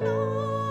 Lord,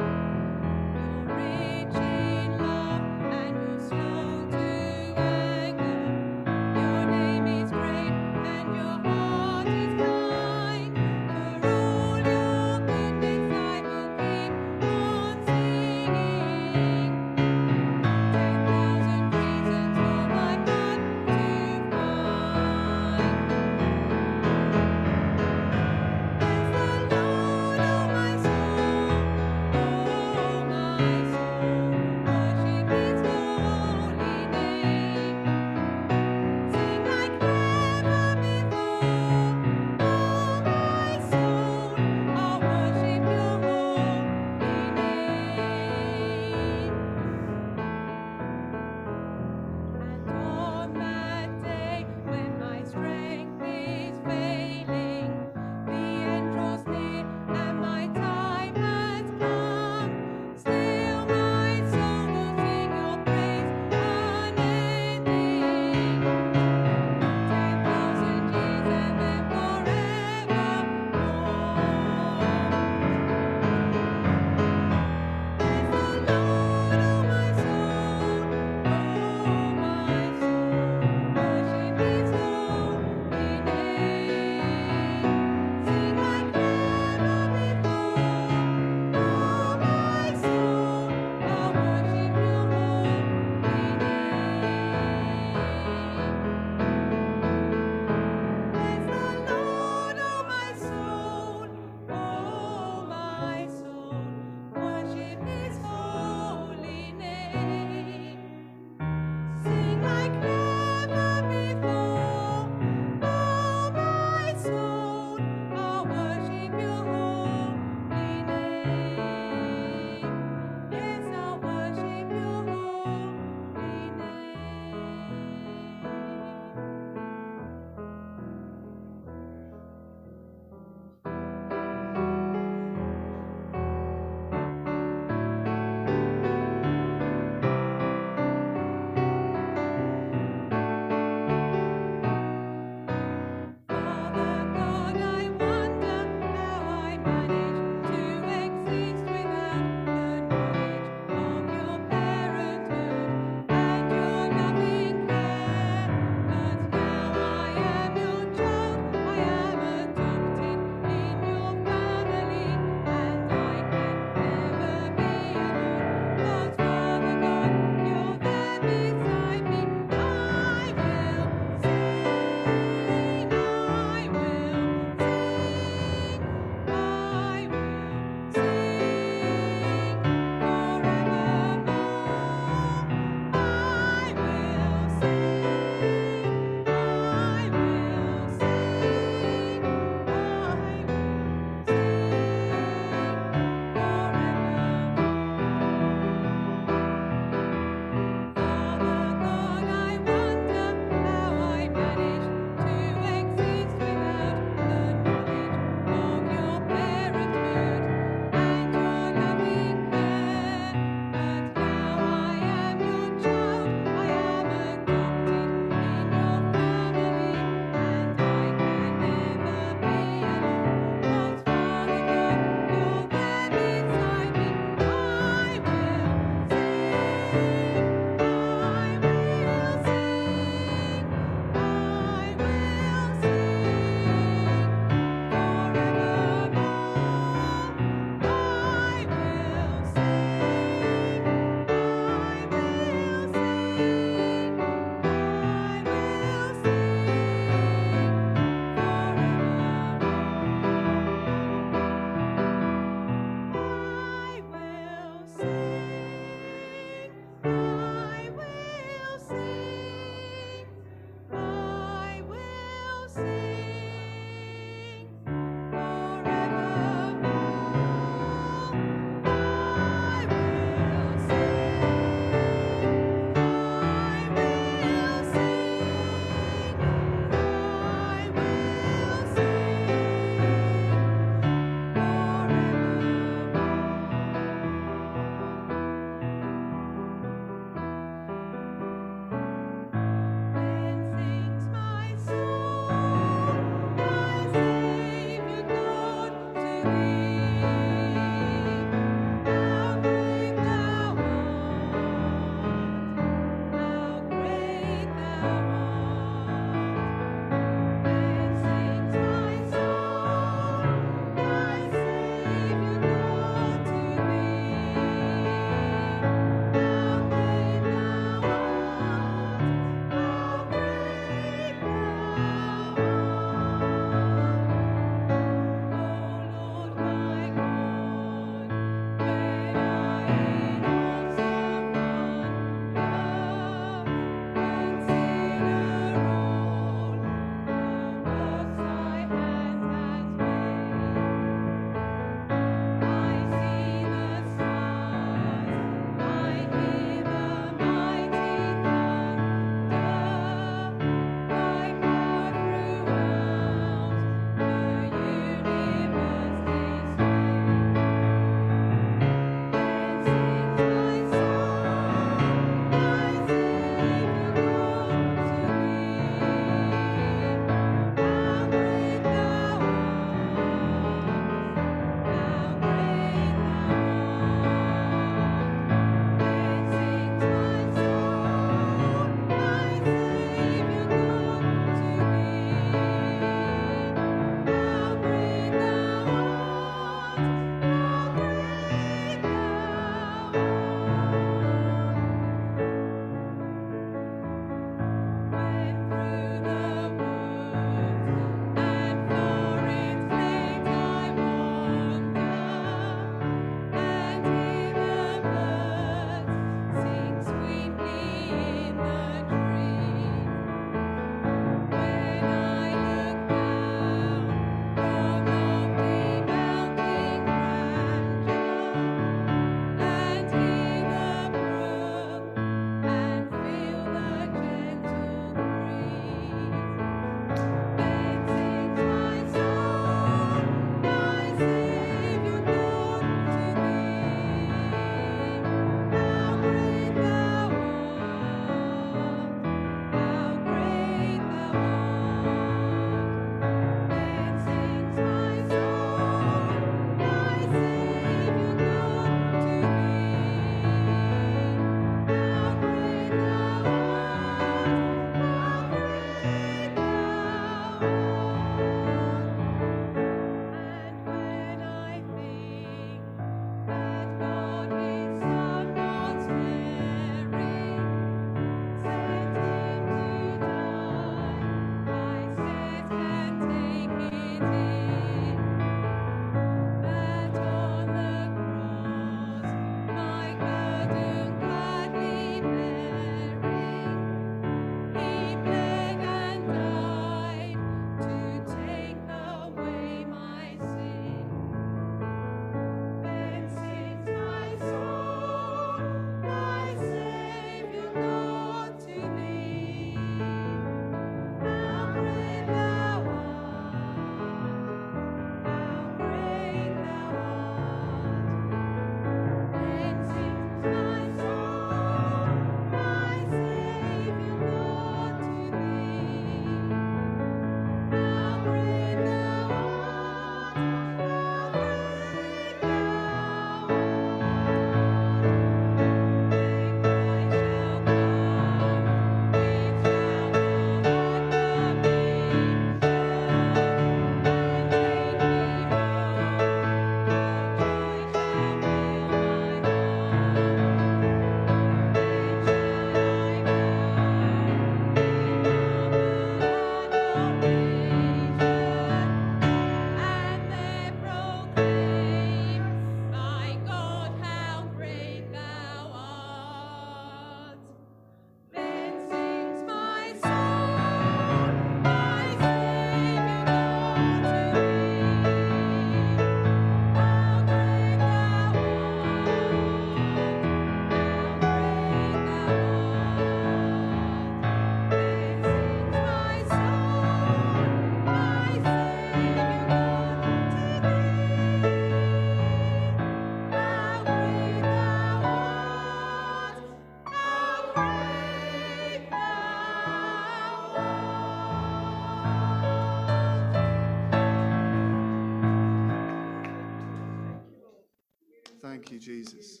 Jesus.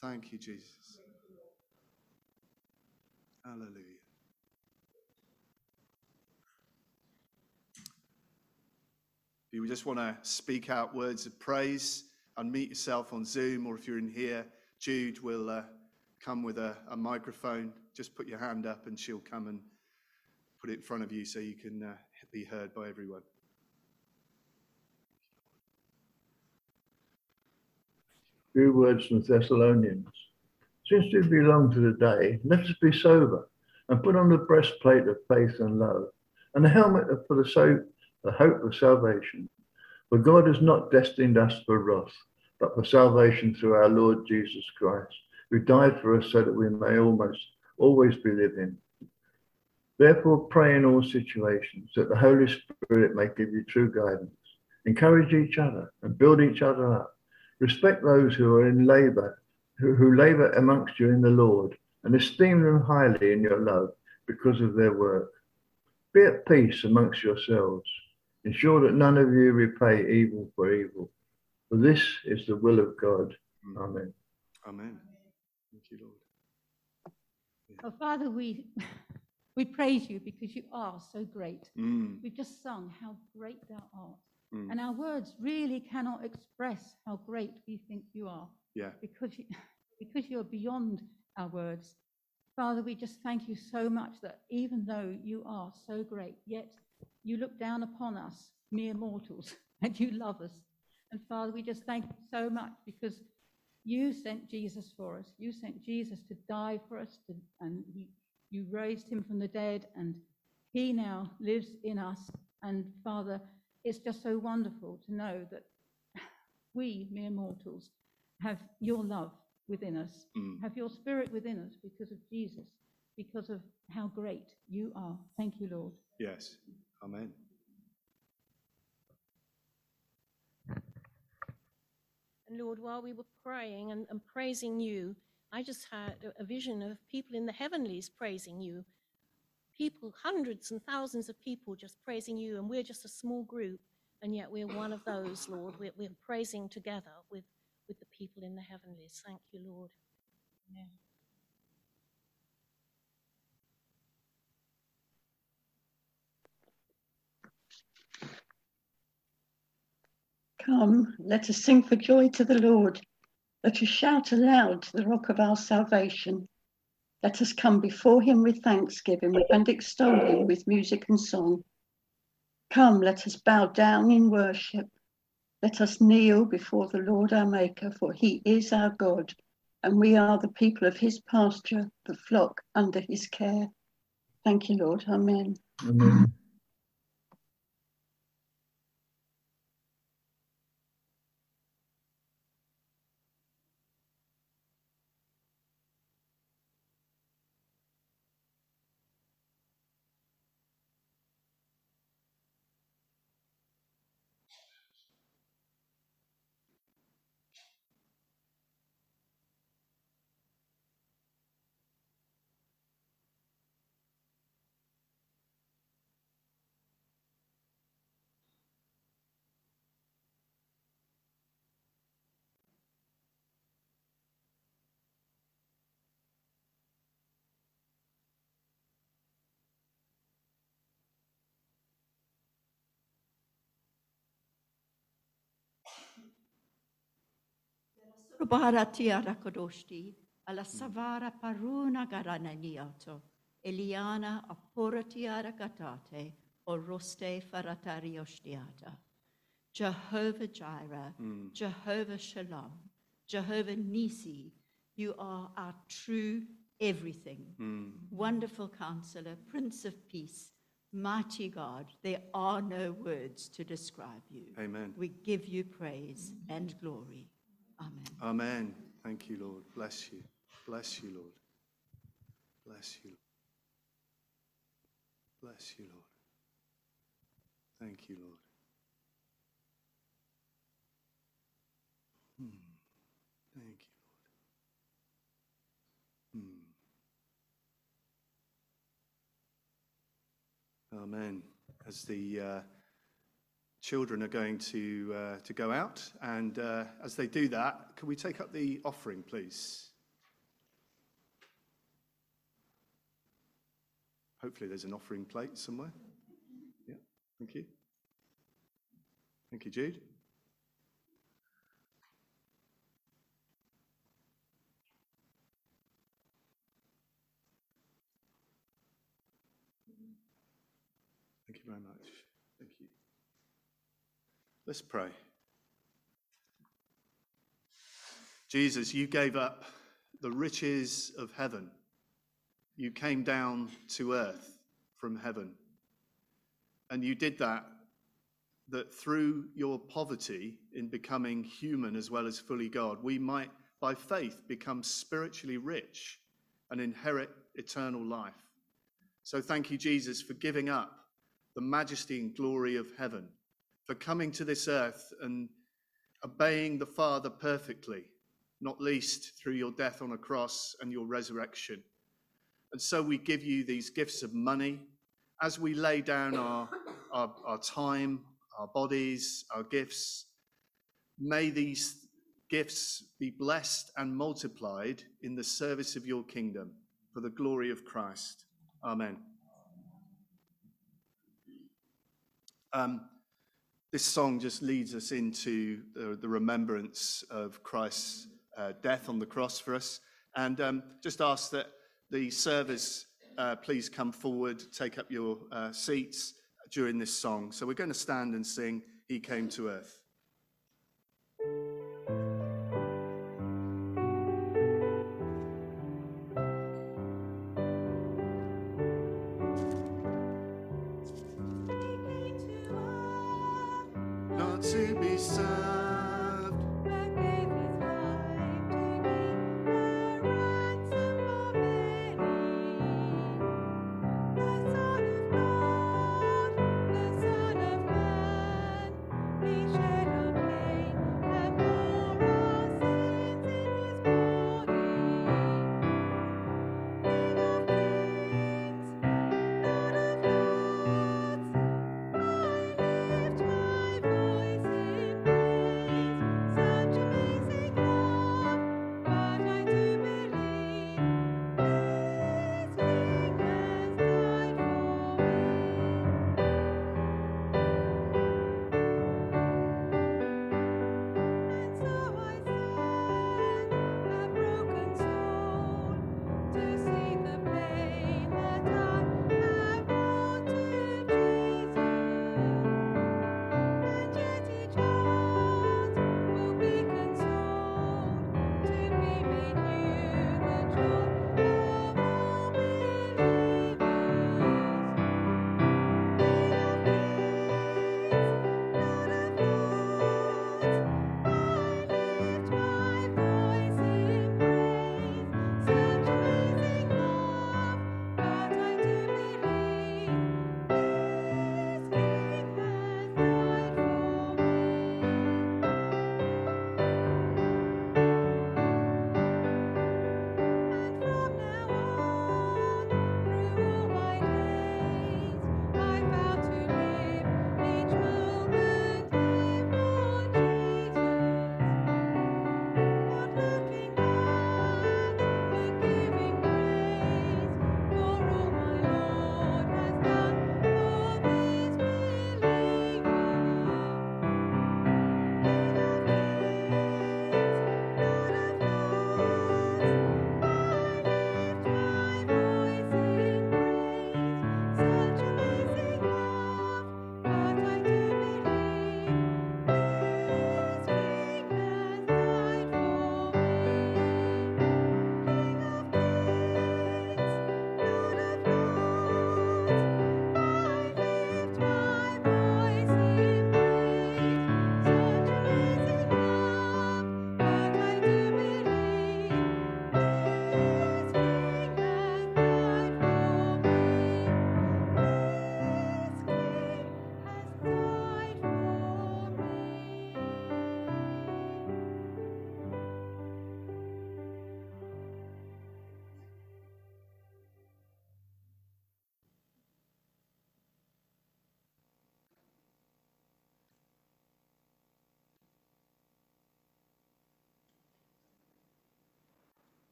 Thank you, Jesus. Hallelujah. If you just want to speak out words of praise, unmute yourself on Zoom, or if you're in here, Jude will uh, come with a, a microphone. Just put your hand up and she'll come and put it in front of you so you can uh, be heard by everyone. Few words from Thessalonians. Since we belong to the day, let us be sober and put on the breastplate of faith and love and the helmet for the, so, the hope of salvation. For God has not destined us for wrath, but for salvation through our Lord Jesus Christ, who died for us so that we may almost always be living. Therefore, pray in all situations that the Holy Spirit may give you true guidance. Encourage each other and build each other up Respect those who are in labor, who, who labor amongst you in the Lord, and esteem them highly in your love because of their work. Be at peace amongst yourselves. Ensure that none of you repay evil for evil, for this is the will of God. Amen. Amen. Thank you, Lord. Oh, Father, we, we praise you because you are so great. Mm, We've just sung how great thou art. Mm, And our words really cannot express how great we think you are yeah. because, you, because you're beyond our words. Father, we just thank you so much that even though you are so great, yet you look down upon us, mere mortals, and you love us. And Father, we just thank you so much because you sent Jesus for us. You sent Jesus to die for us, to, and he, you raised him from the dead, and he now lives in us. And Father, it's just so wonderful to know that we, mere mortals, have your love within us, Mm. have your spirit within us because of Jesus, because of how great you are. Thank you, Lord. Yes. Amen. And Lord, while we were praying and, and praising you, I just had a, a vision of people in the heavenlies praising you. People, hundreds and thousands of people just praising you, and we're just a small group, and yet we're one of those, Lord. We're, we're praising together with, with the people in the heavenlies. Thank you, Lord. Amen. Come, let us sing for joy to the Lord. Let us shout aloud to the rock of our salvation. Let us come before him with thanksgiving and extol him with music and song. Come, let us bow down in worship. Let us kneel before the Lord our Maker, for he is our God, and we are the people of his pasture, the flock under his care. Thank you, Lord. Amen. Amen. Rubara tiara kodoshti, ala savara paruna garana niato, Eliana apora tiara katate, o roste. Jehovah Jireh, hmm. Jehovah Shalom, Jehovah Nisi, you are our true everything. Hmm. Wonderful counselor, Prince of Peace, mighty God, there are no words to describe you. Amen. We give you praise and glory. Amen. Amen. Thank you, Lord. Bless you. Bless you, Lord. Bless you. Bless you, Lord. Thank you, Lord. Hmm. Thank you, Lord. Hmm. Amen. As the uh, children are going to, uh, to go out. And uh, as they do that, can we take up the offering, please? Hopefully, there's an offering plate somewhere. Yeah, thank you. Thank you, Jude. Thank you very much. Thank you. Let's pray. Jesus, you gave up the riches of heaven. You came down to earth from heaven. And you did that that through your poverty in becoming human as well as fully God, we might by faith become spiritually rich and inherit eternal life. So thank you, Jesus, for giving up the majesty and glory of heaven, for coming to this earth and obeying the Father perfectly, not least through your death on a cross and your resurrection. And so we give you these gifts of money as we lay down our, our, our time, our bodies, our gifts. May these gifts be blessed and multiplied in the service of your kingdom for the glory of Christ. Amen. Um, this song just leads us into the, the remembrance of Christ's uh, death on the cross for us. And um, just ask that the servers uh, please come forward, take up your uh, seats during this song. So we're going to stand and sing He Came to Earth.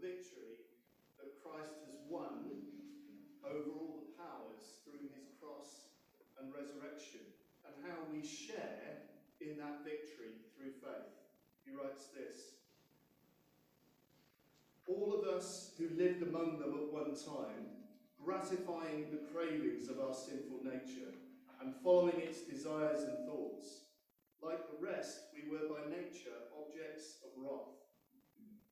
Victory that Christ has won over all the powers through his cross and resurrection, and how we share in that victory through faith. He writes this All of us who lived among them at one time, gratifying the cravings of our sinful nature and following its desires and thoughts, like the rest, we were by nature objects of wrath.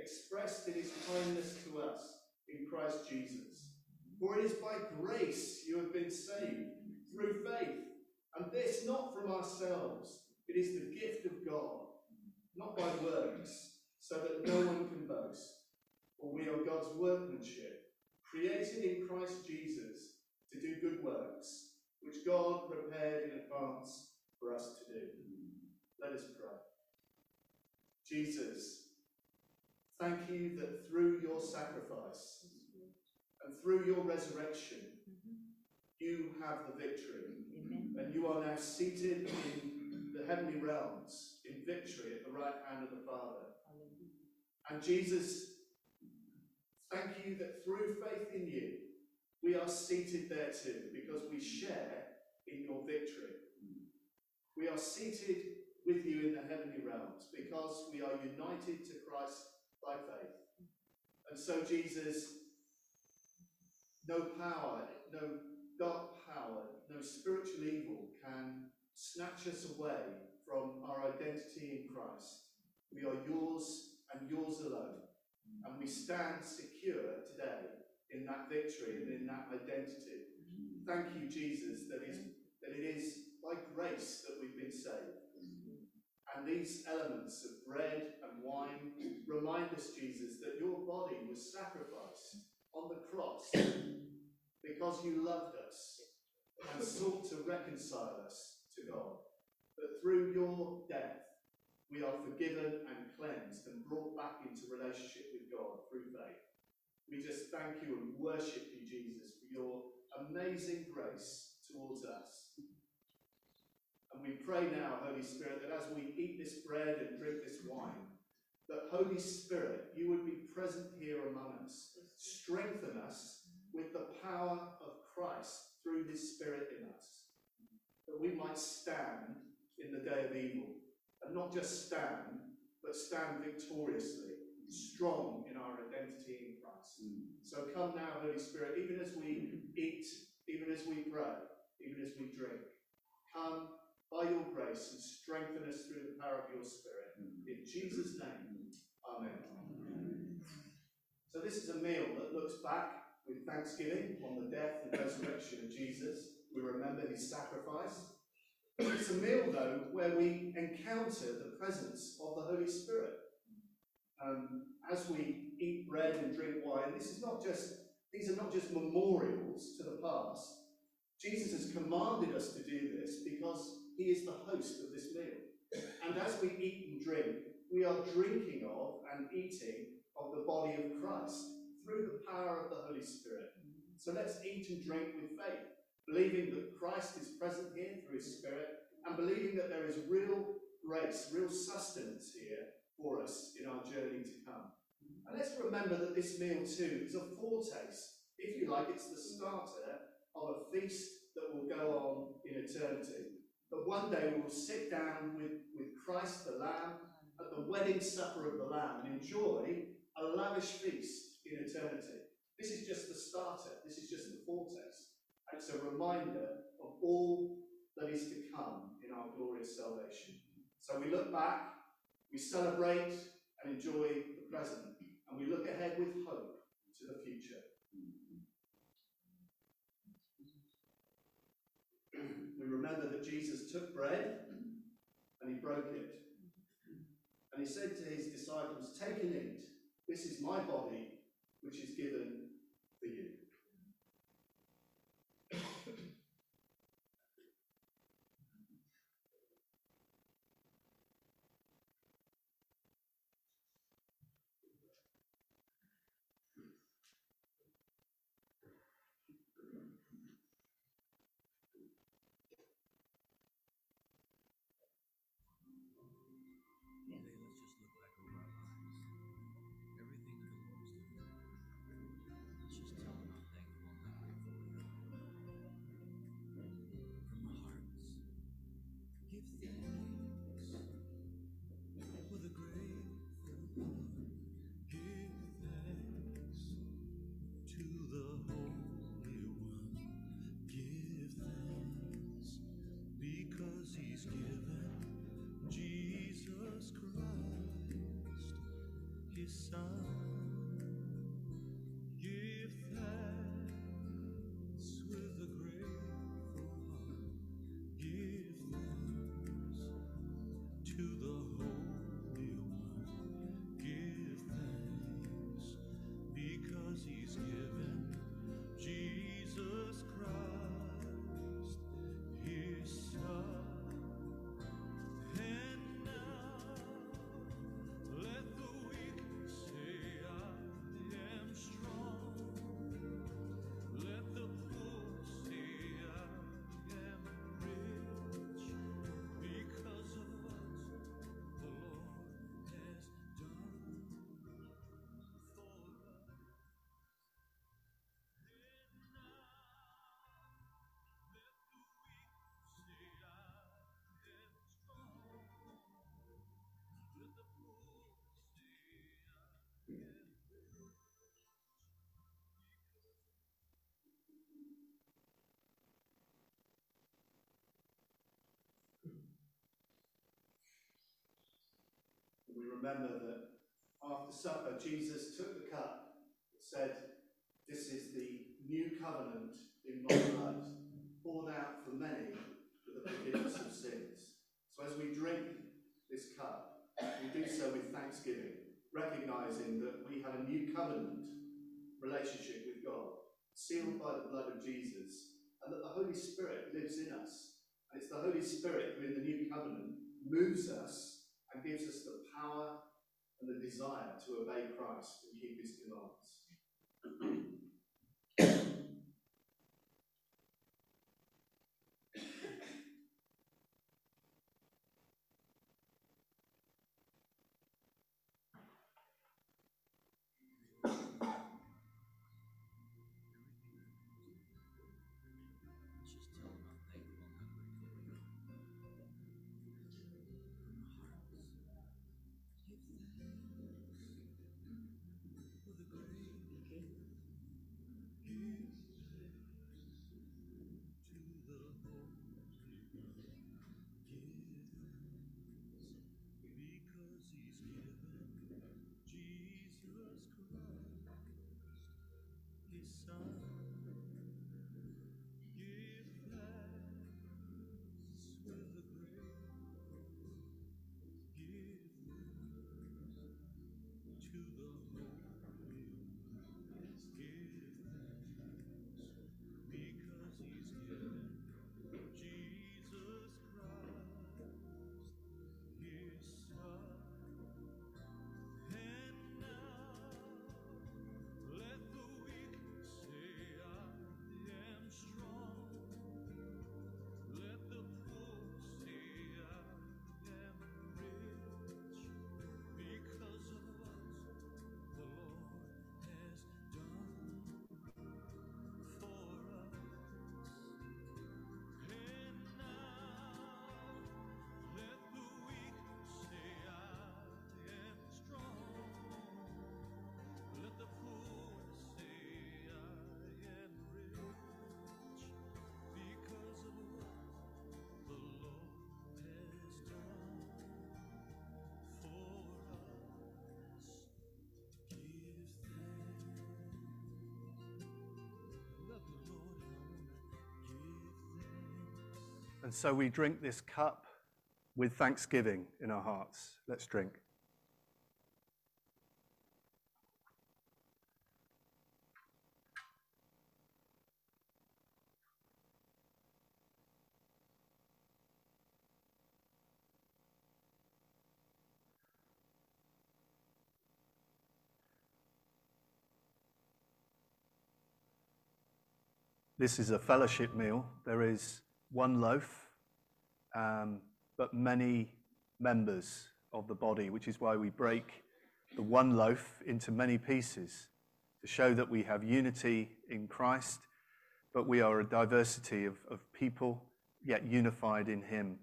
expressed in his kindness to us in Christ Jesus. For it is by grace you have been saved, through faith, and this not from ourselves. It is the gift of God, not by works, so that no one can boast. For we are God's workmanship, created in Christ Jesus to do good works, which God prepared in advance for us to do. Let us pray. Jesus, thank you that through your sacrifice and through your resurrection, you have the victory. And you are now seated in the heavenly realms in victory at the right hand of the Father. And Jesus, thank you that through faith in you, we are seated there too, because we share in your victory. We are seated with you in the heavenly realms because we are united to Christ by faith. And so, Jesus, no power, no dark power, no spiritual evil can snatch us away from our identity in Christ. We are yours and yours alone. And we stand secure today in that victory and in that identity. Thank you, Jesus, that, is, that it is by grace that we've been saved. And these elements of bread and wine remind us, Jesus, that your body was sacrificed on the cross because you loved us and sought to reconcile us to God. That through your death, we are forgiven and cleansed and brought back into relationship with God through faith. We just thank you and worship you, Jesus, for your amazing grace towards us. And we pray now, Holy Spirit, that as we eat this bread and drink this wine, that Holy Spirit, you would be present here among us. Strengthen us with the power of Christ through his Spirit in us, that we might stand in the day of evil, and not just stand, but stand victoriously, strong in our identity in Christ. So come now, Holy Spirit, even as we eat, even as we pray, even as we drink, come by your grace and strengthen us through the power of your Spirit. In Jesus' name, Amen. So this is a meal that looks back with thanksgiving on the death and resurrection of Jesus. We remember his sacrifice. It's a meal, though, where we encounter the presence of the Holy Spirit. Um, as we eat bread and drink wine, this is not just these are not just memorials to the past. Jesus has commanded us to do this because he is the host of this meal. And as we eat and drink, we are drinking of and eating of the body of Christ through the power of the Holy Spirit. So let's eat and drink with faith, believing that Christ is present here through his Spirit, and believing that there is real grace, real sustenance here for us in our journey to come. And let's remember that this meal too is a foretaste, if you like, it's the starter of a feast that will go on in eternity. That one day we will sit down with, with Christ the Lamb at the wedding supper of the Lamb and enjoy a lavish feast in eternity. This is just the starter, this is just the foretaste. And it's a reminder of all that is to come in our glorious salvation. So we look back, we celebrate and enjoy the present, and we look ahead with hope to the future. We remember that Jesus took bread and he broke it. And he said to his disciples, Take and eat. This is my body, which is given for you. We remember that after supper, Jesus took the cup, and said, This is the new covenant in my blood, poured out for many for the forgiveness of sins. So as we drink this cup, we do so with thanksgiving, recognizing that we have a new covenant relationship with God, sealed by the blood of Jesus, and that the Holy Spirit lives in us. And it's the Holy Spirit who, in the new covenant, moves us and gives us the power and the desire to obey Christ and keep his commands. And so we drink this cup with thanksgiving in our hearts. Let's drink. This is a fellowship meal. There is one loaf, um, but many members of the body, which is why we break the one loaf into many pieces to show that we have unity in Christ, but we are a diversity of, of people, yet unified in Him.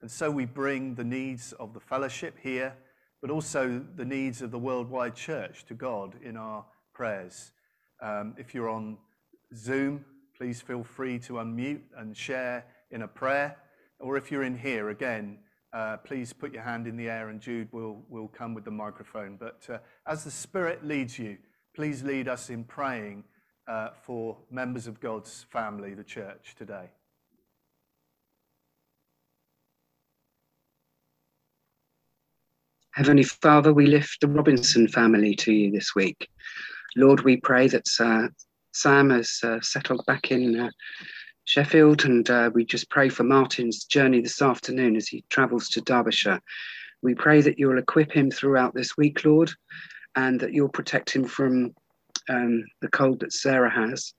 And so we bring the needs of the fellowship here, but also the needs of the worldwide church to God in our prayers. Um, if you're on Zoom, please feel free to unmute and share in a prayer. Or if you're in here, again, uh, please put your hand in the air and Jude will, will come with the microphone. But uh, as the Spirit leads you, please lead us in praying uh, for members of God's family, the church, today. Heavenly Father, we lift the Robinson family to you this week. Lord, we pray that uh, Sam has uh, settled back in uh, Sheffield, and uh, we just pray for Martin's journey this afternoon as he travels to Derbyshire. We pray that you'll equip him throughout this week, Lord, and that you'll protect him from um, the cold that Sarah has.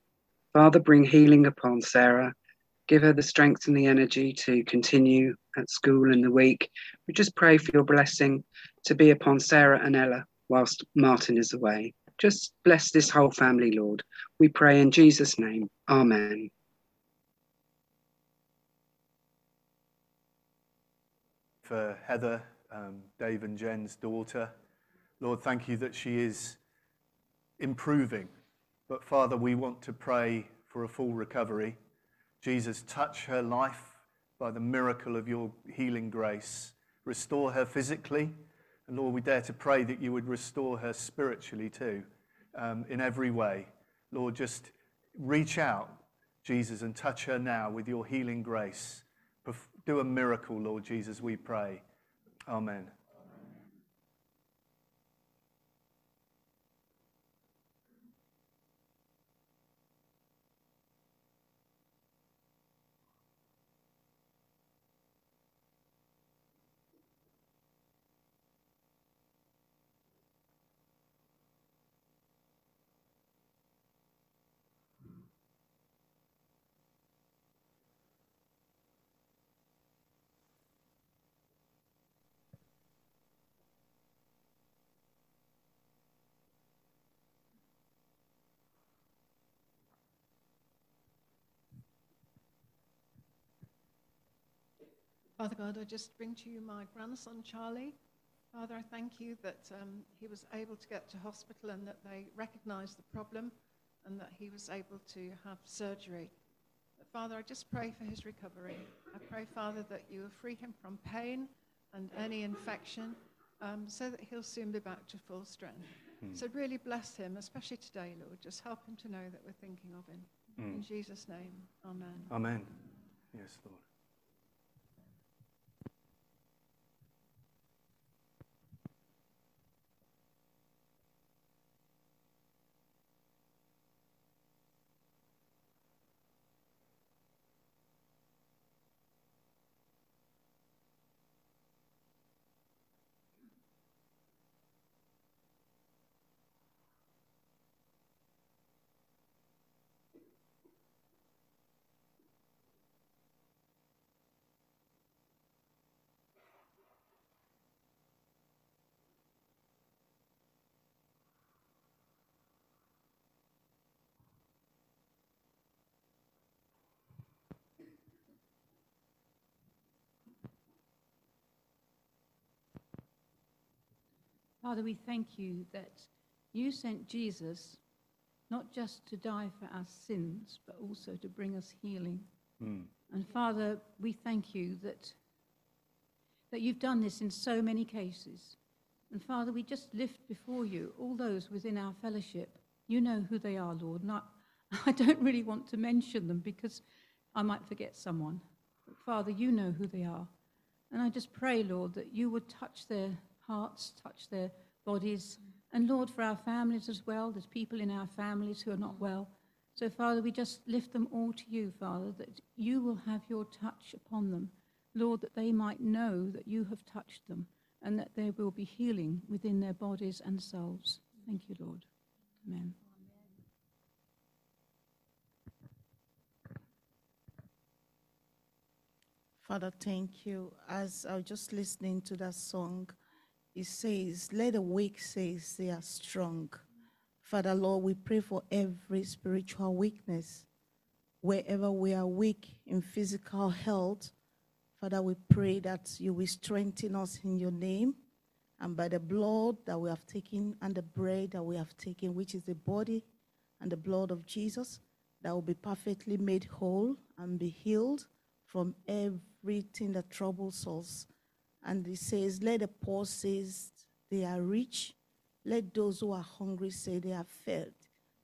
Father, bring healing upon Sarah. Give her the strength and the energy to continue at school in the week. We just pray for your blessing to be upon Sarah and Ella whilst Martin is away. Just bless this whole family, Lord. We pray in Jesus' name. Amen. For Heather, um, Dave and Jen's daughter, Lord, thank you that she is improving. But Father, we want to pray for a full recovery. Jesus, touch her life by the miracle of your healing grace. Restore her physically. And Lord, we dare to pray that you would restore her spiritually too, um, in every way. Lord, just reach out, Jesus, and touch her now with your healing grace. Do a miracle, Lord Jesus, we pray. Amen. Father God, I just bring to you my grandson Charlie. Father, I thank you that um, he was able to get to hospital and that they recognized the problem and that he was able to have surgery. But Father, I just pray for his recovery. I pray, Father, that you will free him from pain and any infection um, so that he'll soon be back to full strength. So really bless him, especially today, Lord. Just help him to know that we're thinking of him. In Jesus' name, amen. Amen. Yes, Lord. Father, we thank you that you sent Jesus not just to die for our sins, but also to bring us healing. Hmm. And Father, we thank you that, that you've done this in so many cases. And Father, we just lift before you all those within our fellowship. You know who they are, Lord. And I, I don't really want to mention them because I might forget someone. But Father, you know who they are. And I just pray, Lord, that you would touch their hearts, touch their bodies. And Lord, for our families as well, there's people in our families who are not well. So, Father, we just lift them all to you, Father, that you will have your touch upon them. Lord, that they might know that you have touched them and that there will be healing within their bodies and souls. Thank you, Lord. Amen. Father, thank you. As I was just listening to that song, it says, Let the weak say they are strong. Father, Lord, we pray for every spiritual weakness. Wherever we are weak in physical health, Father, we pray that you will strengthen us in your name and by the blood that we have taken and the bread that we have taken, which is the body and the blood of Jesus, that will be perfectly made whole and be healed from everything that troubles us. And he says, Let the poor say they are rich. Let those who are hungry say they are fed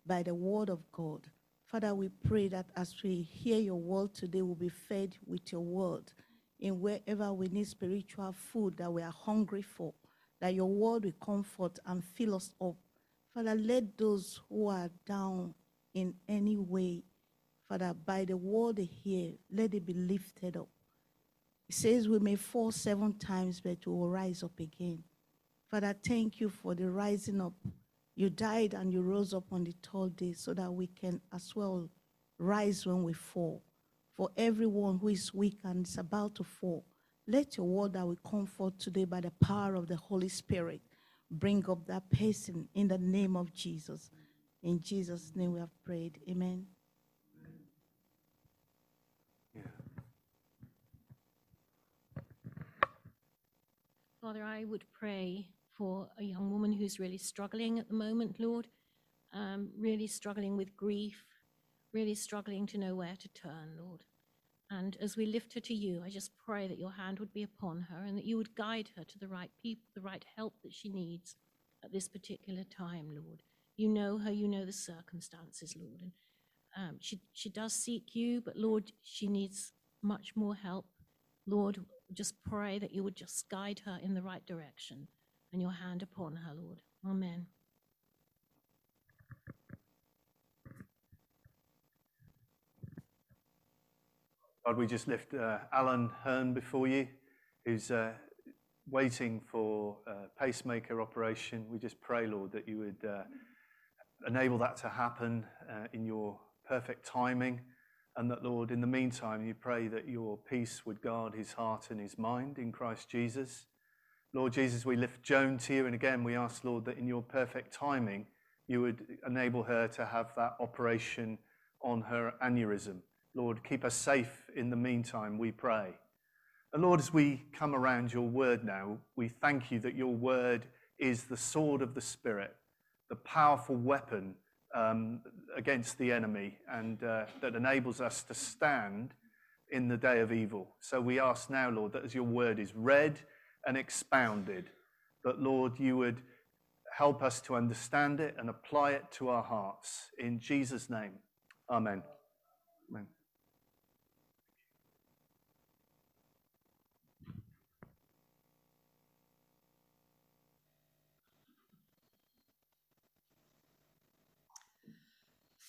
by the word of God. Father, we pray that as we hear your word today, we'll be fed with your word in wherever we need spiritual food that we are hungry for, that your word will comfort and fill us up. Father, let those who are down in any way, Father, by the word they hear, let it be lifted up. It says we may fall seven times, but we will rise up again. Father, thank you for the rising up. You died and you rose up on the third day so that we can as well rise when we fall. For everyone who is weak and is about to fall, let your word that will comfort today by the power of the Holy Spirit bring up that person in the name of Jesus. In Jesus' name we have prayed. Amen. Father, I would pray for a young woman who's really struggling at the moment, Lord, um, really struggling with grief, really struggling to know where to turn, Lord. And as we lift her to you, I just pray that your hand would be upon her and that you would guide her to the right people, the right help that she needs at this particular time, Lord. You know her, you know the circumstances, Lord. And um, she, she does seek you, but Lord, she needs much more help. Lord, just pray that you would just guide her in the right direction and your hand upon her, Lord. Amen. God, we just lift uh, Alan Hearn before you, who's uh, waiting for a pacemaker operation. We just pray, Lord, that you would uh, enable that to happen uh, in your perfect timing. And that, Lord, in the meantime, you pray that your peace would guard his heart and his mind in Christ Jesus. Lord Jesus, we lift Joan to you. And again, we ask, Lord, that in your perfect timing, you would enable her to have that operation on her aneurysm. Lord, keep us safe in the meantime, we pray. And Lord, as we come around your word now, we thank you that your word is the sword of the Spirit, the powerful weapon against the enemy, and uh, that enables us to stand in the day of evil. So we ask now, Lord, that as your word is read and expounded, that, Lord, you would help us to understand it and apply it to our hearts. In Jesus' name, amen. Amen.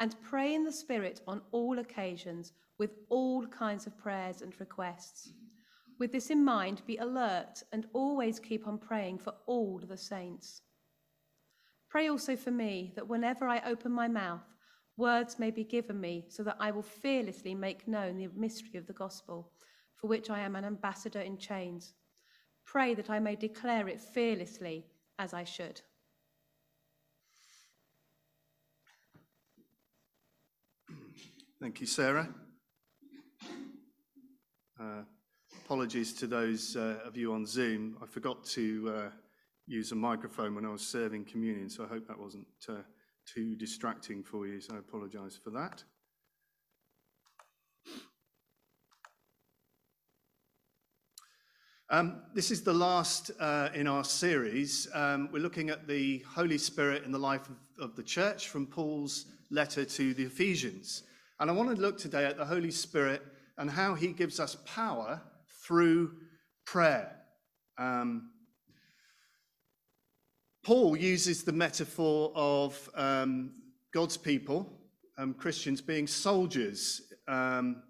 And pray in the Spirit on all occasions with all kinds of prayers and requests. With this in mind, be alert and always keep on praying for all the saints. Pray also for me that whenever I open my mouth, words may be given me so that I will fearlessly make known the mystery of the gospel, for which I am an ambassador in chains. Pray that I may declare it fearlessly as I should. Thank you, Sarah. Uh, Apologies to those uh, of you on Zoom. I forgot to uh, use a microphone when I was serving communion, so I hope that wasn't uh, too distracting for you, so I apologize for that. Um, this is the last uh, in our series. Um, we're looking at the Holy Spirit in the life of, of the church from Paul's letter to the Ephesians. And I want to look today at the Holy Spirit and how he gives us power through prayer. Um, Paul uses the metaphor of um, God's people, um, Christians, being soldiers. Um,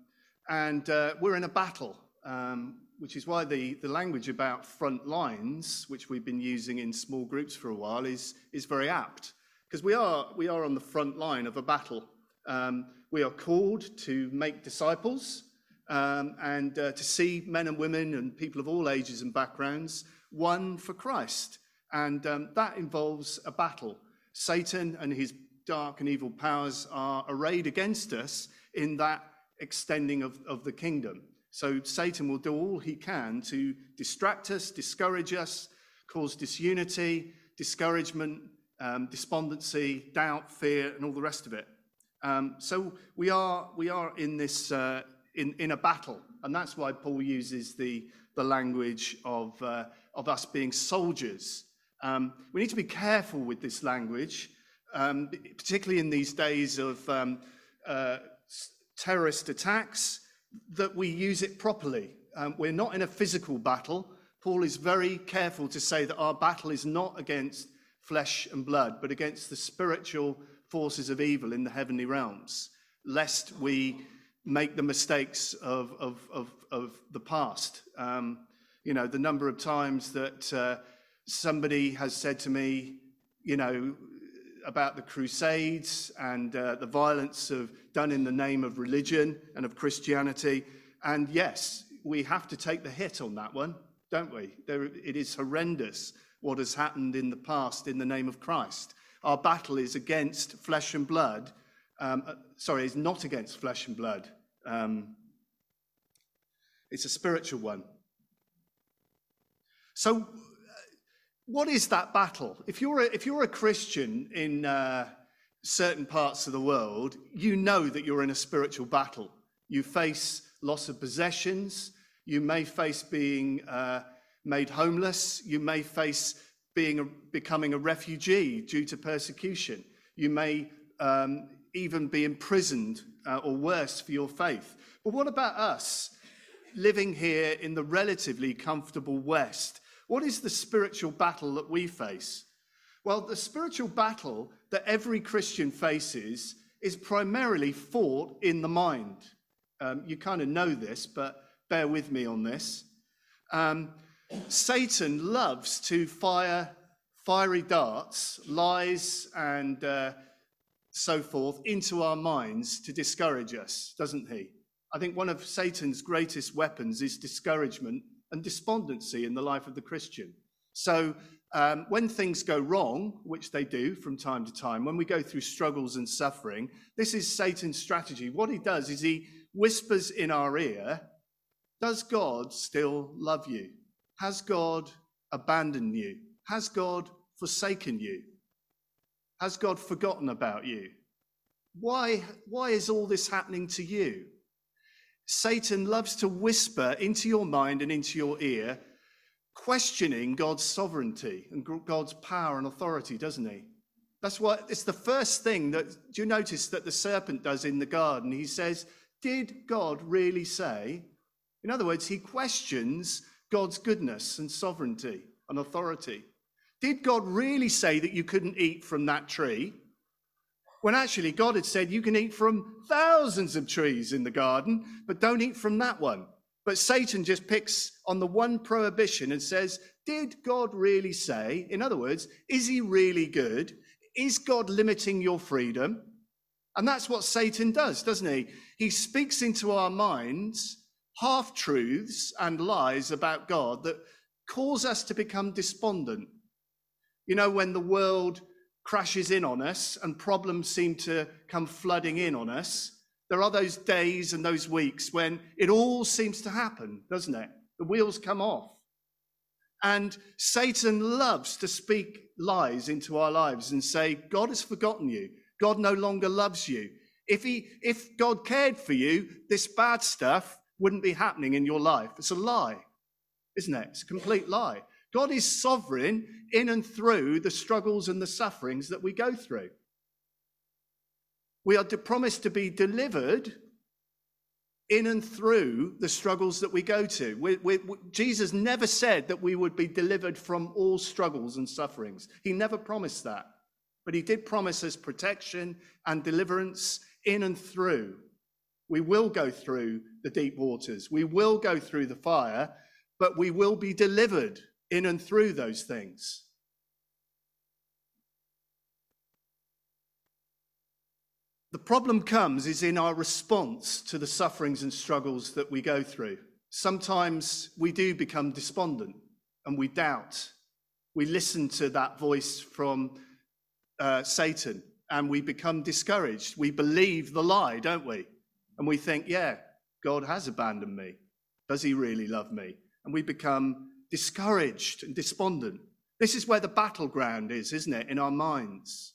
and uh, we're in a battle, um, which is why the, the language about front lines, which we've been using in small groups for a while, is, is very apt. Because we are, we are on the front line of a battle. Um, we are called to make disciples um, and uh, to see men and women and people of all ages and backgrounds won for Christ. And um, that involves a battle. Satan and his dark and evil powers are arrayed against us in that extending of, of the kingdom. So Satan will do all he can to distract us, discourage us, cause disunity, discouragement, um, despondency, doubt, fear, and all the rest of it. Um, so we are, we are in this uh, in, in a battle, and that's why Paul uses the, the language of, uh, of us being soldiers um, we need to be careful with this language, um, particularly in these days of um, uh, terrorist attacks, that we use it properly. Um, we're not in a physical battle. Paul is very careful to say that our battle is not against flesh and blood, but against the spiritual forces of evil in the heavenly realms, lest we make the mistakes of, of, of, of the past. Um, you know, the number of times that uh, somebody has said to me, you know, about the Crusades and uh, the violence of done in the name of religion and of Christianity. And yes, we have to take the hit on that one, don't we? There, it is horrendous what has happened in the past in the name of Christ. Our battle is against flesh and blood. Um, uh, sorry, it's not against flesh and blood. Um, it's a spiritual one. So, what is that battle? If you're a, if you're a Christian in uh, certain parts of the world, you know that you're in a spiritual battle. You face loss of possessions. You may face being uh, made homeless. You may face being a, becoming a refugee due to persecution. You may um, even be imprisoned uh, or worse for your faith. But what about us living here in the relatively comfortable West? What is the spiritual battle that we face? Well, the spiritual battle that every Christian faces is primarily fought in the mind. Um, you kind of know this, but bear with me on this. Um, Satan loves to fire fiery darts, lies, and uh, so forth into our minds to discourage us, doesn't he? I think one of Satan's greatest weapons is discouragement and despondency in the life of the Christian. So, um, when things go wrong, which they do from time to time, when we go through struggles and suffering, this is Satan's strategy. What he does is he whispers in our ear, Does God still love you? Has God abandoned you? Has God forsaken you? Has God forgotten about you? Why, why is all this happening to you? Satan loves to whisper into your mind and into your ear, questioning God's sovereignty and God's power and authority, doesn't he? That's what it's the first thing that do you notice that the serpent does in the garden? He says, Did God really say? In other words, he questions God's goodness and sovereignty and authority. Did God really say that you couldn't eat from that tree? when actually God had said, You can eat from thousands of trees in the garden, but don't eat from that one. But Satan just picks on the one prohibition and says, Did God really say? In other words, is he really good? Is God limiting your freedom? And that's what Satan does, doesn't he? He speaks into our minds half truths and lies about God that cause us to become despondent. You know, when the world crashes in on us and problems seem to come flooding in on us, there are those days and those weeks when it all seems to happen, doesn't it? The wheels come off. And Satan loves to speak lies into our lives and say, God has forgotten you. God no longer loves you. If he, if God cared for you, this bad stuff wouldn't be happening in your life. It's a lie, isn't it? It's a complete lie. God is sovereign in and through the struggles and the sufferings that we go through. We are de- promised to be delivered in and through the struggles that we go to. We, we, we- Jesus never said that we would be delivered from all struggles and sufferings. He never promised that. But he did promise us protection and deliverance in and through. We will go through the deep waters, we will go through the fire, but we will be delivered in and through those things. The problem comes is in our response to the sufferings and struggles that we go through. Sometimes we do become despondent and we doubt. We listen to that voice from uh, Satan and we become discouraged. We believe the lie, don't we? And we think, yeah, God has abandoned me. Does he really love me? And we become discouraged and despondent. This is where the battleground is, isn't it, in our minds?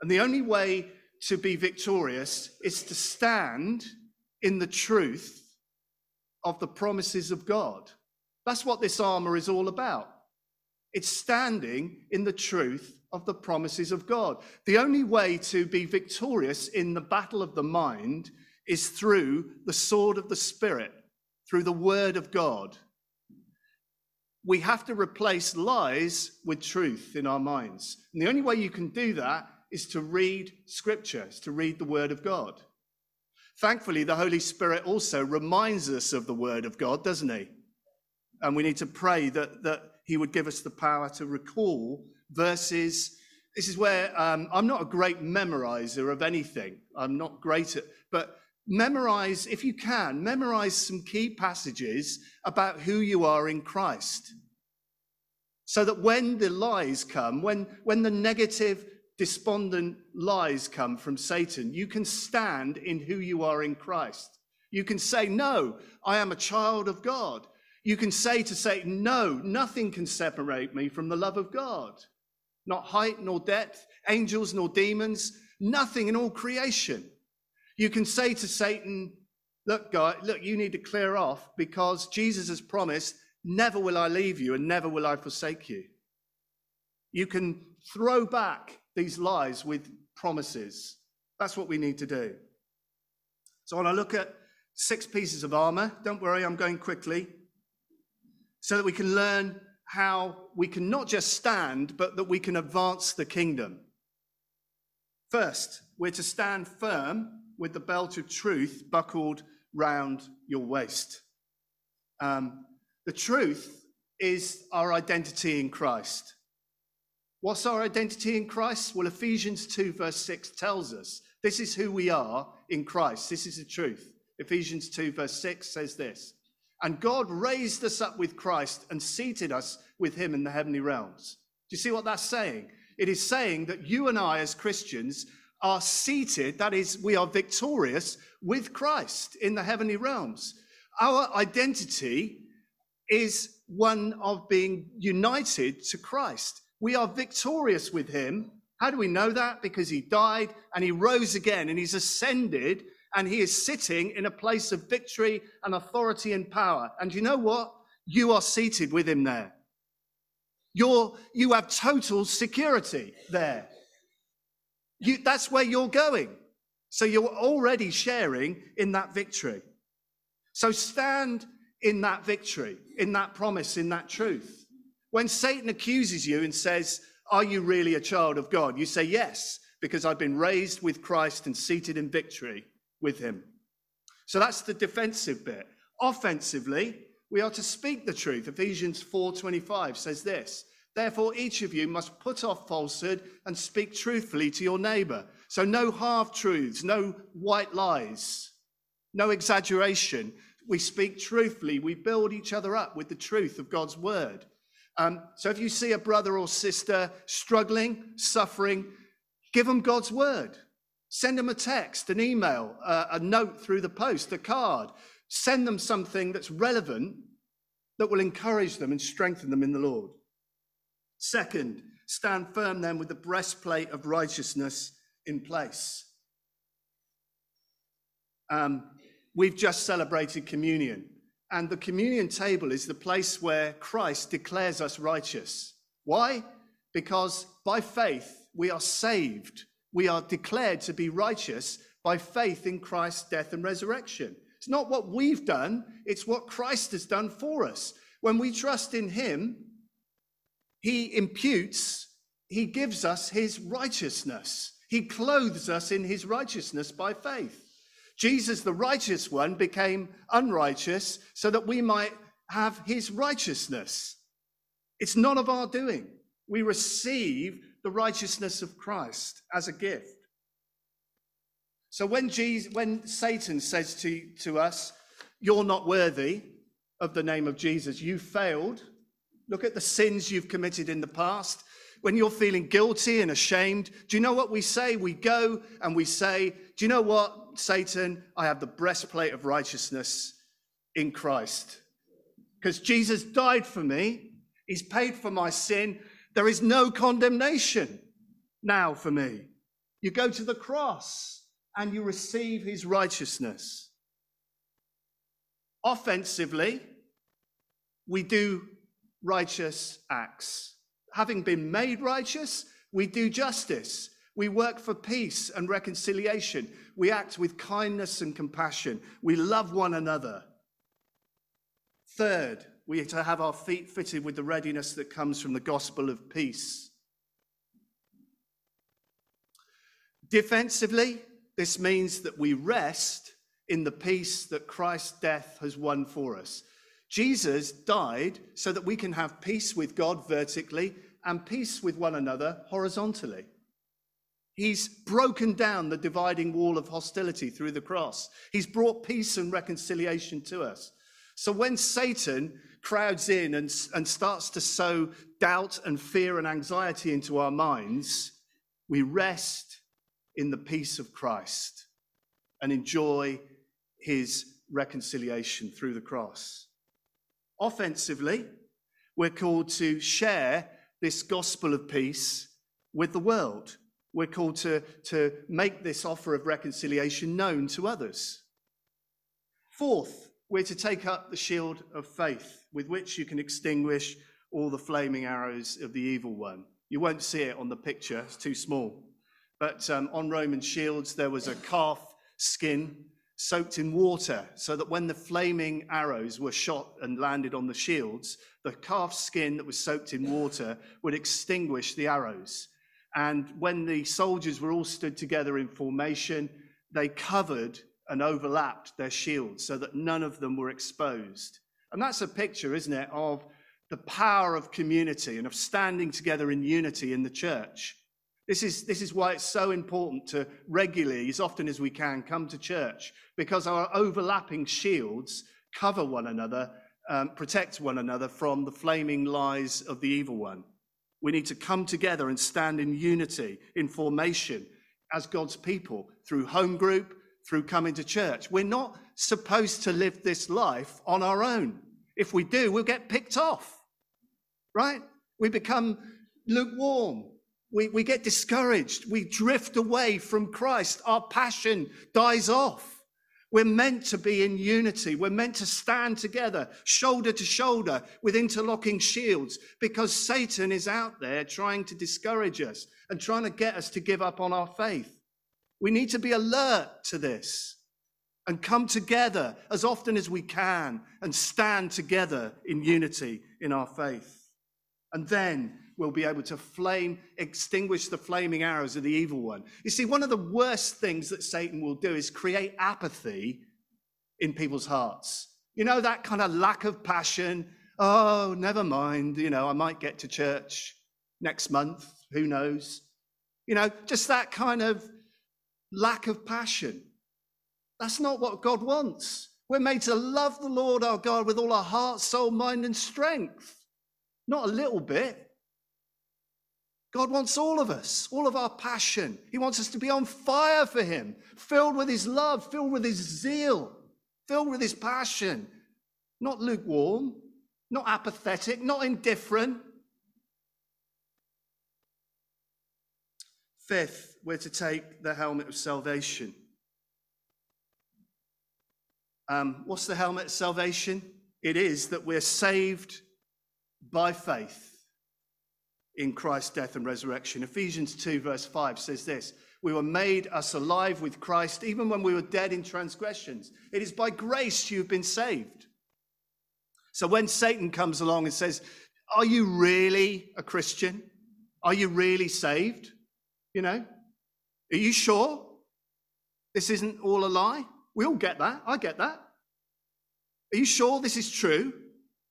And the only way to be victorious is to stand in the truth of the promises of God. That's what this armor is all about. It's standing in the truth of the promises of God. The only way to be victorious in the battle of the mind is through the sword of the Spirit, through the word of God. We have to replace lies with truth in our minds. And the only way you can do that is to read scripture, is to read the word of God. Thankfully, the Holy Spirit also reminds us of the word of God, doesn't he? And we need to pray that, that he would give us the power to recall verses. This is where um, I'm not a great memorizer of anything. I'm not great at, but memorize, if you can, memorize some key passages about who you are in Christ. So that when the lies come, when, when the negative, despondent lies come from Satan, you can stand in who you are in Christ. You can say, No, I am a child of God. You can say to Satan, No, nothing can separate me from the love of God. Not height nor depth, angels nor demons, nothing in all creation. You can say to Satan, Look, God, look, you need to clear off because Jesus has promised, Never will I leave you and never will I forsake you. You can throw back these lies with promises. That's what we need to do. So I want to look at six pieces of armor. Don't worry, I'm going quickly. So that we can learn how we can not just stand, but that we can advance the kingdom. First, we're to stand firm with the belt of truth buckled round your waist. Um, the truth is our identity in Christ. What's our identity in Christ? Well, Ephesians 2, verse 6 tells us this is who we are in Christ. This is the truth. Ephesians 2, verse 6 says this And God raised us up with Christ and seated us with him in the heavenly realms. Do you see what that's saying? It is saying that you and I, as Christians, are seated, that is, we are victorious with Christ in the heavenly realms. Our identity is one of being united to Christ. We are victorious with him. How do we know that? Because he died and he rose again and he's ascended and he is sitting in a place of victory and authority and power. And you know what? You are seated with him there. You're, you have total security there. You, that's where you're going. So you're already sharing in that victory. So stand in that victory, in that promise, in that truth. When Satan accuses you and says, Are you really a child of God? You say, Yes, because I've been raised with Christ and seated in victory with him. So that's the defensive bit. Offensively, we are to speak the truth. Ephesians 4:25 says this. Therefore, each of you must put off falsehood and speak truthfully to your neighbor. So, no half truths, no white lies, no exaggeration. We speak truthfully. We build each other up with the truth of God's word. Um, so, if you see a brother or sister struggling, suffering, give them God's word. Send them a text, an email, uh, a note through the post, a card. Send them something that's relevant that will encourage them and strengthen them in the Lord. Second, stand firm then with the breastplate of righteousness in place. Um, we've just celebrated communion, and the communion table is the place where Christ declares us righteous. Why? Because by faith we are saved. We are declared to be righteous by faith in Christ's death and resurrection. It's not what we've done, it's what Christ has done for us. When we trust in Him, He imputes, He gives us His righteousness. He clothes us in His righteousness by faith. Jesus, the righteous one, became unrighteous so that we might have His righteousness. It's none of our doing. We receive the righteousness of Christ as a gift. So when, Jesus, when Satan says to, to us, You're not worthy of the name of Jesus, you failed. Look at the sins you've committed in the past. When you're feeling guilty and ashamed, do you know what we say? We go and we say, Do you know what, Satan? I have the breastplate of righteousness in Christ. Because Jesus died for me, He's paid for my sin. There is no condemnation now for me. You go to the cross and you receive his righteousness. Offensively, we do righteous acts. Having been made righteous, we do justice. We work for peace and reconciliation. We act with kindness and compassion. We love one another. Third, we are to have our feet fitted with the readiness that comes from the gospel of peace. Defensively, this means that we rest in the peace that Christ's death has won for us. Jesus died so that we can have peace with God vertically and peace with one another horizontally. He's broken down the dividing wall of hostility through the cross. He's brought peace and reconciliation to us. So when Satan crowds in and, and starts to sow doubt and fear and anxiety into our minds, we rest in the peace of Christ and enjoy his reconciliation through the cross. Offensively, we're called to share this gospel of peace with the world. We're called to, to make this offer of reconciliation known to others. Fourth, we're to take up the shield of faith with which you can extinguish all the flaming arrows of the evil one. You won't see it on the picture, it's too small. But um, on Roman shields, there was a calf skin soaked in water so that when the flaming arrows were shot and landed on the shields, the calf skin that was soaked in water would extinguish the arrows. And when the soldiers were all stood together in formation, they covered and overlapped their shields so that none of them were exposed. And that's a picture, isn't it, of the power of community and of standing together in unity in the church. This is, this is why it's so important to regularly, as often as we can, come to church, because our overlapping shields cover one another, um, protect one another from the flaming lies of the evil one. We need to come together and stand in unity, in formation, as God's people, through home group, through coming to church. We're not supposed to live this life on our own. If we do, we'll get picked off, right? We become lukewarm. We, we get discouraged. We drift away from Christ. Our passion dies off. We're meant to be in unity. We're meant to stand together, shoulder to shoulder, with interlocking shields, because Satan is out there trying to discourage us and trying to get us to give up on our faith. We need to be alert to this and come together as often as we can and stand together in unity in our faith. And then we'll be able to flame, extinguish the flaming arrows of the evil one. You see, one of the worst things that Satan will do is create apathy in people's hearts. You know, that kind of lack of passion. Oh, never mind. You know, I might get to church next month. Who knows? You know, just that kind of lack of passion. That's not what God wants. We're made to love the Lord our God with all our heart, soul, mind, and strength. Not a little bit. God wants all of us, all of our passion. He wants us to be on fire for Him, filled with His love, filled with His zeal, filled with his passion, not lukewarm, not apathetic, not indifferent. Fifth, we're to take the helmet of salvation. Um, what's the helmet of salvation? It is that we're saved by faith in Christ's death and resurrection. Ephesians 2, verse 5 says this We were made us alive with Christ even when we were dead in transgressions. It is by grace you've been saved. So when Satan comes along and says, Are you really a Christian? Are you really saved? You know, are you sure this isn't all a lie? We all get that. I get that. Are you sure this is true?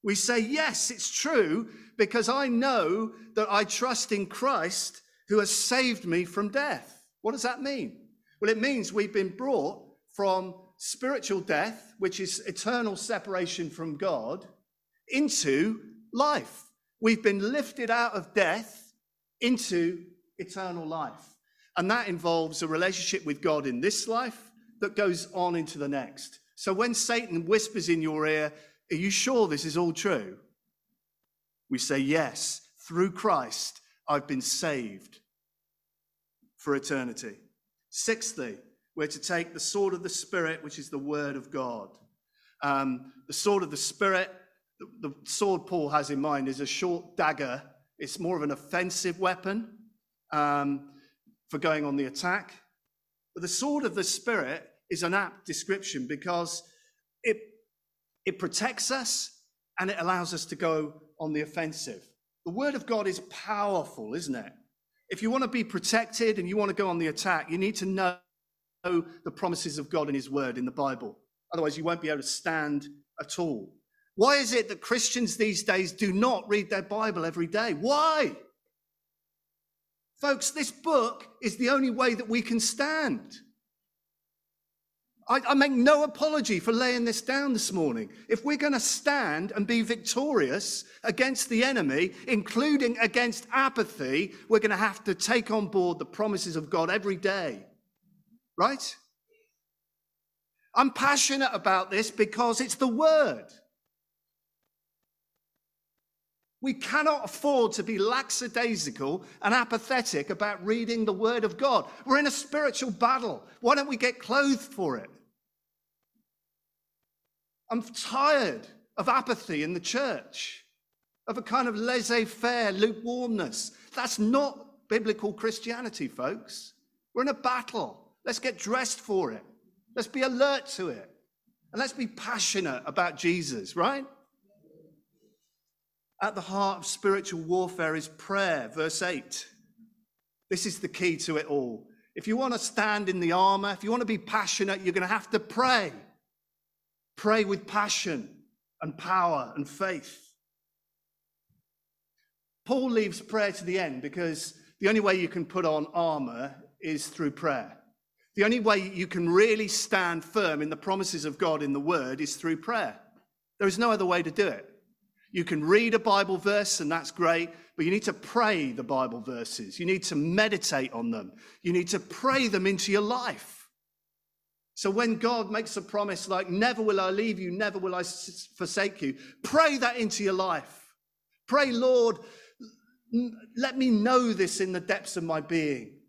We say, Yes, it's true because I know that I trust in Christ who has saved me from death. What does that mean? Well, it means we've been brought from spiritual death, which is eternal separation from God, into life. We've been lifted out of death into eternal life. And that involves a relationship with God in this life that goes on into the next. So when Satan whispers in your ear, Are you sure this is all true? We say, Yes, through Christ, I've been saved for eternity. Sixthly, we're to take the sword of the Spirit, which is the word of God. Um, the sword of the Spirit, the, the sword Paul has in mind, is a short dagger. It's more of an offensive weapon um, for going on the attack. But the sword of the Spirit is an apt description because it, it protects us and it allows us to go on the offensive. The word of God is powerful, isn't it? If you want to be protected and you want to go on the attack, you need to know the promises of God in his word in the Bible. Otherwise, you won't be able to stand at all. Why is it that Christians these days do not read their Bible every day? Why? Folks, this book is the only way that we can stand. I, I, make no apology for laying this down this morning. If we're going to stand and be victorious against the enemy, including against apathy, we're going to have to take on board the promises of God every day. Right? I'm passionate about this because it's the word. We cannot afford to be lackadaisical and apathetic about reading the Word of God. We're in a spiritual battle. Why don't we get clothed for it? I'm tired of apathy in the church, of a kind of laissez faire lukewarmness. That's not biblical Christianity, folks. We're in a battle. Let's get dressed for it. Let's be alert to it. And let's be passionate about Jesus, right? At the heart of spiritual warfare is prayer, verse 8. This is the key to it all. If you want to stand in the armor, if you want to be passionate, you're going to have to pray. Pray with passion and power and faith. Paul leaves prayer to the end because the only way you can put on armor is through prayer. The only way you can really stand firm in the promises of God in the word is through prayer. There is no other way to do it. You can read a Bible verse, and that's great, but you need to pray the Bible verses. You need to meditate on them. You need to pray them into your life. So when God makes a promise like, never will I leave you, never will I forsake you, pray that into your life. Pray, Lord, let me know this in the depths of my being.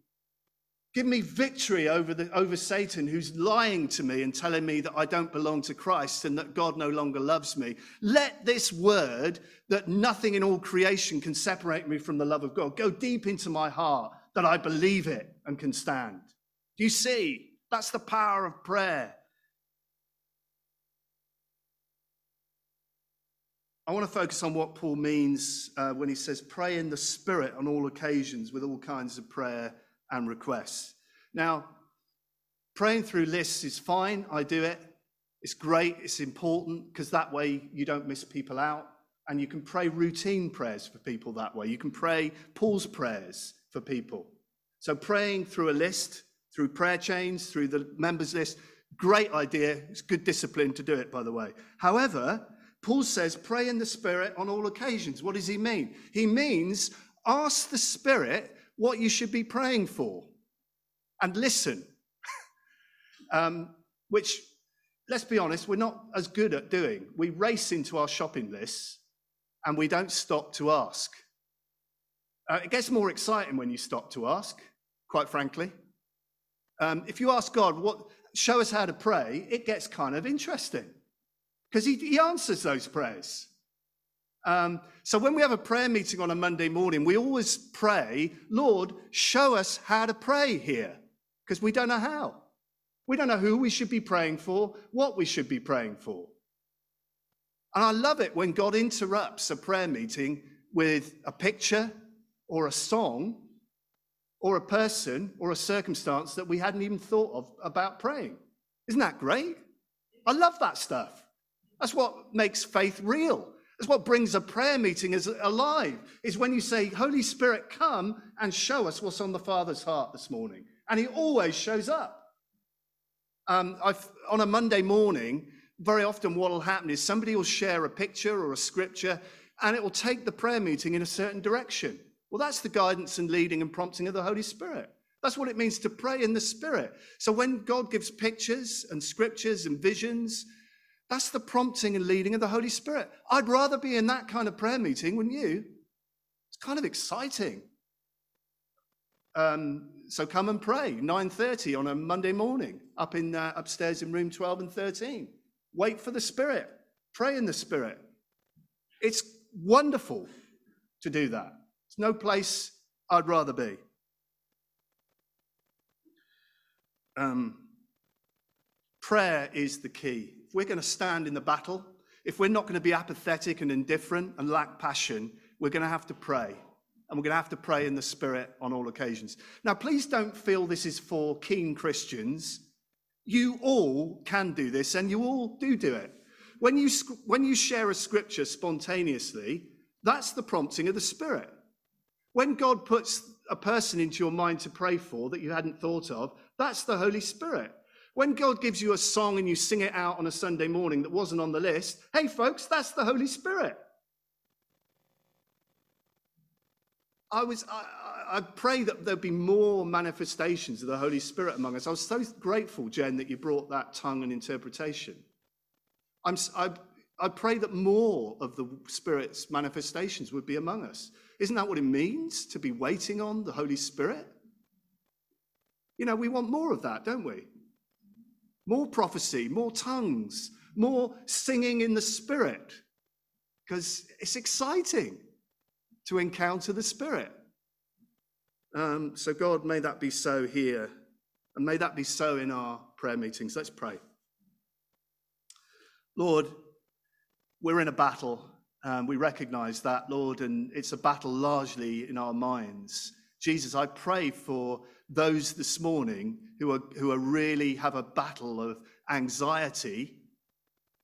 Give me victory over, the, over Satan who's lying to me and telling me that I don't belong to Christ and that God no longer loves me. Let this word, that nothing in all creation can separate me from the love of God, go deep into my heart that I believe it and can stand. Do you see? That's the power of prayer. I want to focus on what Paul means uh, when he says, pray in the Spirit on all occasions with all kinds of prayer and requests. Now, praying through lists is fine. I do it. It's great. It's important because that way you don't miss people out. And you can pray routine prayers for people that way. You can pray Paul's prayers for people. So, praying through a list, through prayer chains, through the members list, great idea. It's good discipline to do it, by the way. However, Paul says, pray in the Spirit on all occasions. What does he mean? He means ask the Spirit what you should be praying for and listen. um, which let's be honest, we're not as good at doing. We race into our shopping lists and we don't stop to ask. Uh, it gets more exciting when you stop to ask, quite frankly. Um, if you ask God, what, show us how to pray, it gets kind of interesting because he, he answers those prayers. Um, so when we have a prayer meeting on a Monday morning, we always pray, Lord, show us how to pray here because we don't know how. We don't know who we should be praying for, what we should be praying for. And I love it when God interrupts a prayer meeting with a picture or a song or a person or a circumstance that we hadn't even thought of about praying. Isn't that great? I love that stuff. That's what makes faith real. That's what brings a prayer meeting as alive, is when you say, Holy Spirit, come and show us what's on the Father's heart this morning. And he always shows up. Um, on a Monday morning, very often what will happen is somebody will share a picture or a scripture and it will take the prayer meeting in a certain direction. Well, that's the guidance and leading and prompting of the Holy Spirit. That's what it means to pray in the Spirit. So when God gives pictures and scriptures and visions, that's the prompting and leading of the Holy Spirit. I'd rather be in that kind of prayer meeting, wouldn't you? It's kind of exciting. Um, so come and pray 9.30 on a monday morning up in uh, upstairs in room 12 and 13 wait for the spirit pray in the spirit it's wonderful to do that it's no place i'd rather be um, prayer is the key we're going to stand in the battle if we're not going to be apathetic and indifferent and lack passion we're going to have to pray and we're going to have to pray in the Spirit on all occasions. Now, please don't feel this is for keen Christians. You all can do this, and you all do do it. When you, when you share a scripture spontaneously, that's the prompting of the Spirit. When God puts a person into your mind to pray for that you hadn't thought of, that's the Holy Spirit. When God gives you a song and you sing it out on a Sunday morning that wasn't on the list, hey, folks, that's the Holy Spirit. I was, I, I pray that there'd be more manifestations of the Holy Spirit among us. I was so grateful, Jen, that you brought that tongue and interpretation. I'm, I, I pray that more of the Spirit's manifestations would be among us. Isn't that what it means to be waiting on the Holy Spirit? You know, we want more of that, don't we? More prophecy, more tongues, more singing in the Spirit, because it's exciting to encounter the Spirit. Um, so, God, may that be so here, and may that be so in our prayer meetings. Let's pray. Lord, we're in a battle. Um, we recognize that, Lord, and it's a battle largely in our minds. Jesus, I pray for those this morning who are, who are really have a battle of anxiety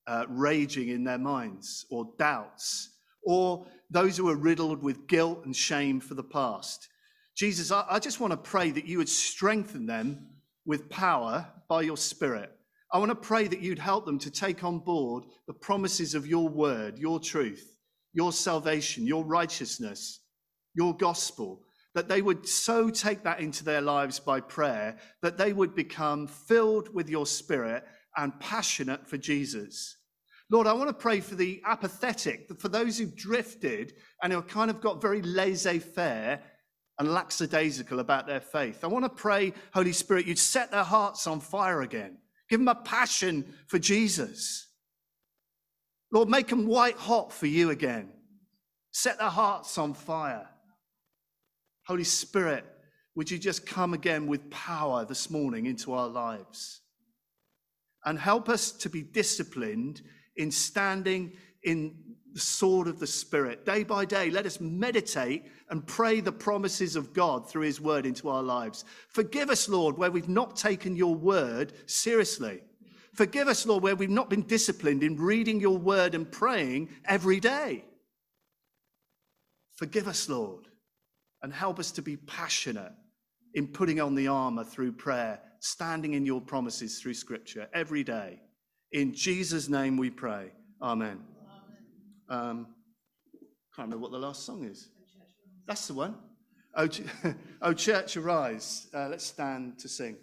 uh, raging in their minds or doubts or those who are riddled with guilt and shame for the past. Jesus, I, I just want to pray that you would strengthen them with power by your Spirit. I want to pray that you'd help them to take on board the promises of your word, your truth, your salvation, your righteousness, your gospel, that they would so take that into their lives by prayer that they would become filled with your spirit and passionate for Jesus. Lord, I want to pray for the apathetic, for those who've drifted and who kind of got very laissez faire and lackadaisical about their faith. I want to pray, Holy Spirit, you'd set their hearts on fire again. Give them a passion for Jesus. Lord, make them white hot for you again. Set their hearts on fire. Holy Spirit, would you just come again with power this morning into our lives? And help us to be disciplined in standing in the sword of the Spirit. Day by day, let us meditate and pray the promises of God through His word into our lives. Forgive us, Lord, where we've not taken your word seriously. Forgive us, Lord, where we've not been disciplined in reading your word and praying every day. Forgive us, Lord, and help us to be passionate in putting on the armor through prayer, standing in your promises through scripture every day. In Jesus' name we pray. Amen. Um, can't remember what the last song is. That's the one. Oh, oh church, arise. Uh, let's stand to sing.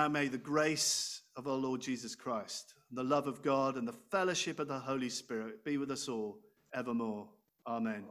Now may the grace of our Lord Jesus Christ, the love of God, and the fellowship of the Holy Spirit be with us all evermore. Amen.